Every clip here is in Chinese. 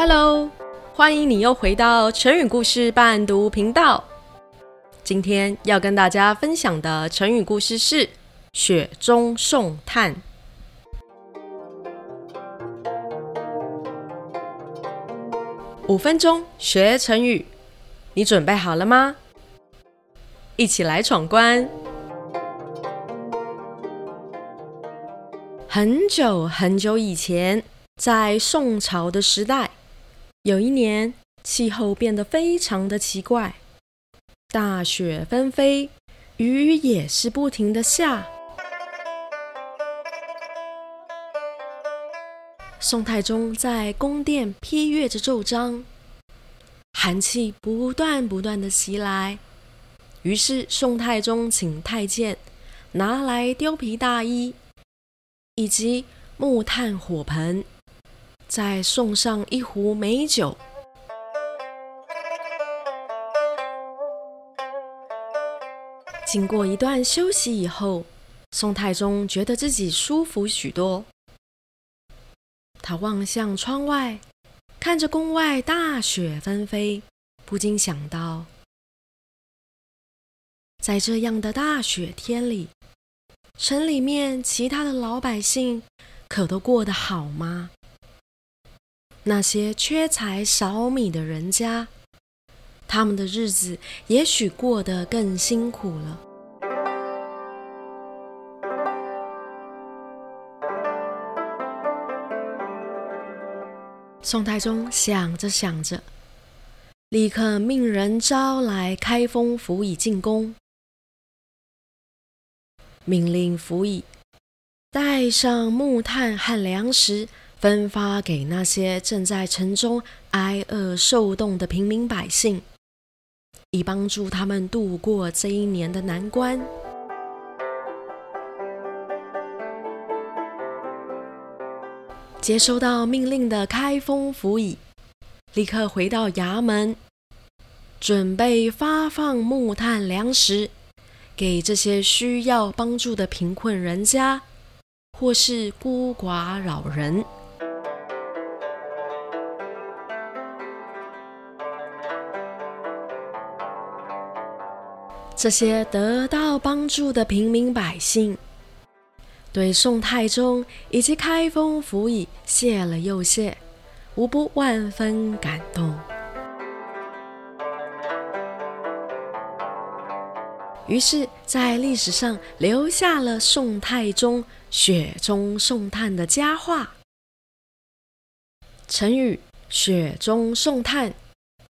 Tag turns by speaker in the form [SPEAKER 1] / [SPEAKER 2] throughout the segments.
[SPEAKER 1] Hello，欢迎你又回到成语故事伴读频道。今天要跟大家分享的成语故事是“雪中送炭”。五分钟学成语，你准备好了吗？一起来闯关。很久很久以前，在宋朝的时代，有一年气候变得非常的奇怪，大雪纷飞，雨也是不停的下。宋太宗在宫殿批阅着奏章，寒气不断不断的袭来，于是宋太宗请太监拿来貂皮大衣以及木炭火盆，再送上一壶美酒。经过一段休息以后，宋太宗觉得自己舒服许多。他望向窗外，看着宫外大雪纷飞，不禁想到：在这样的大雪天里，城里面其他的老百姓可都过得好吗？那些缺柴少米的人家，他们的日子也许过得更辛苦了。宋太宗想着想着，立刻命人招来开封府尹进宫，命令府尹带上木炭和粮食，分发给那些正在城中挨饿受冻的平民百姓，以帮助他们度过这一年的难关。接收到命令的开封府尹，立刻回到衙门，准备发放木炭粮食给这些需要帮助的贫困人家，或是孤寡老人。这些得到帮助的平民百姓。对宋太宗以及开封府尹谢了又谢，无不万分感动。于是，在历史上留下了宋太宗雪中送炭的佳话。成语“雪中送炭”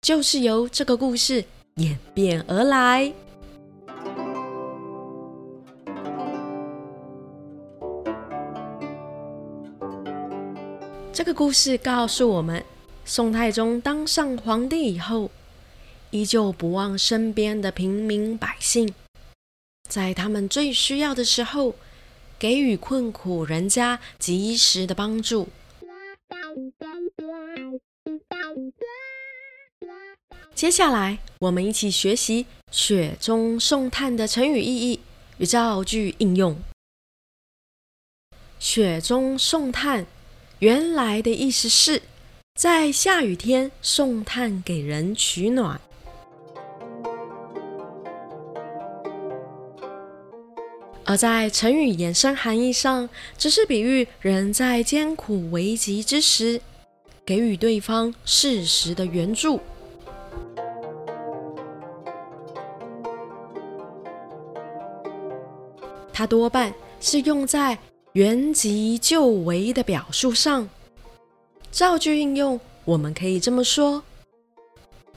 [SPEAKER 1] 就是由这个故事演变而来。这个故事告诉我们，宋太宗当上皇帝以后，依旧不忘身边的平民百姓，在他们最需要的时候，给予困苦人家及时的帮助。接下来，我们一起学习“雪中送炭”的成语意义与造句应用。“雪中送炭”。原来的意思是，在下雨天送炭给人取暖；而在成语延伸含义上，只是比喻人在艰苦危急之时，给予对方适时的援助。它多半是用在援急救危的表述上，造句应用，我们可以这么说：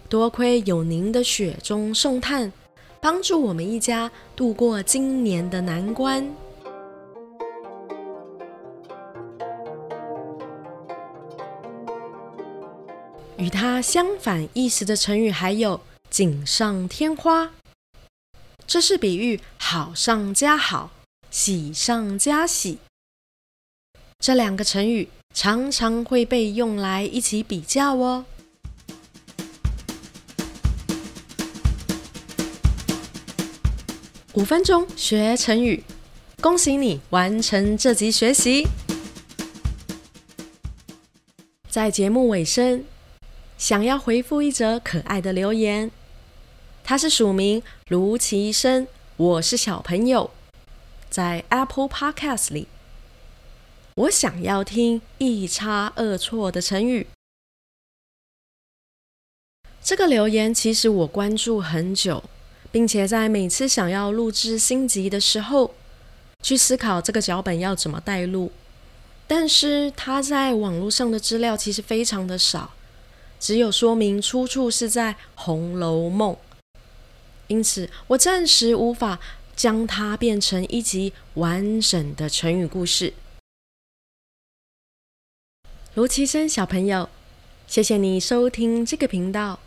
[SPEAKER 1] 多亏有您的雪中送炭，帮助我们一家度过今年的难关。与它相反意思的成语还有“锦上添花”，这是比喻好上加好。喜上加喜，这两个成语常常会被用来一起比较哦。五分钟学成语，恭喜你完成这集学习。在节目尾声，想要回复一则可爱的留言，他是署名卢其生，我是小朋友，在 Apple Podcast 里，我想要听一差二错的成语。这个留言其实我关注很久，并且在每次想要录制新集的时候，去思考这个脚本要怎么带入。但是它在网络上的资料其实非常的少，只有说明出处是在《红楼梦》，因此我暂时无法将它变成一集完整的成语故事。卢其生小朋友，谢谢你收听这个频道。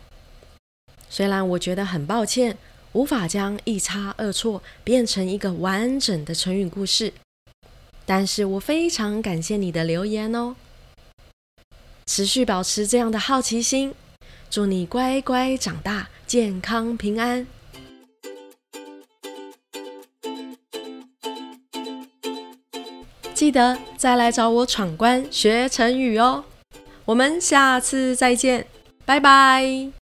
[SPEAKER 1] 虽然我觉得很抱歉，无法将一差二错变成一个完整的成语故事。但是我非常感谢你的留言哦，持续保持这样的好奇心，祝你乖乖长大，健康平安。记得再来找我闯关学成语哦，我们下次再见，拜拜。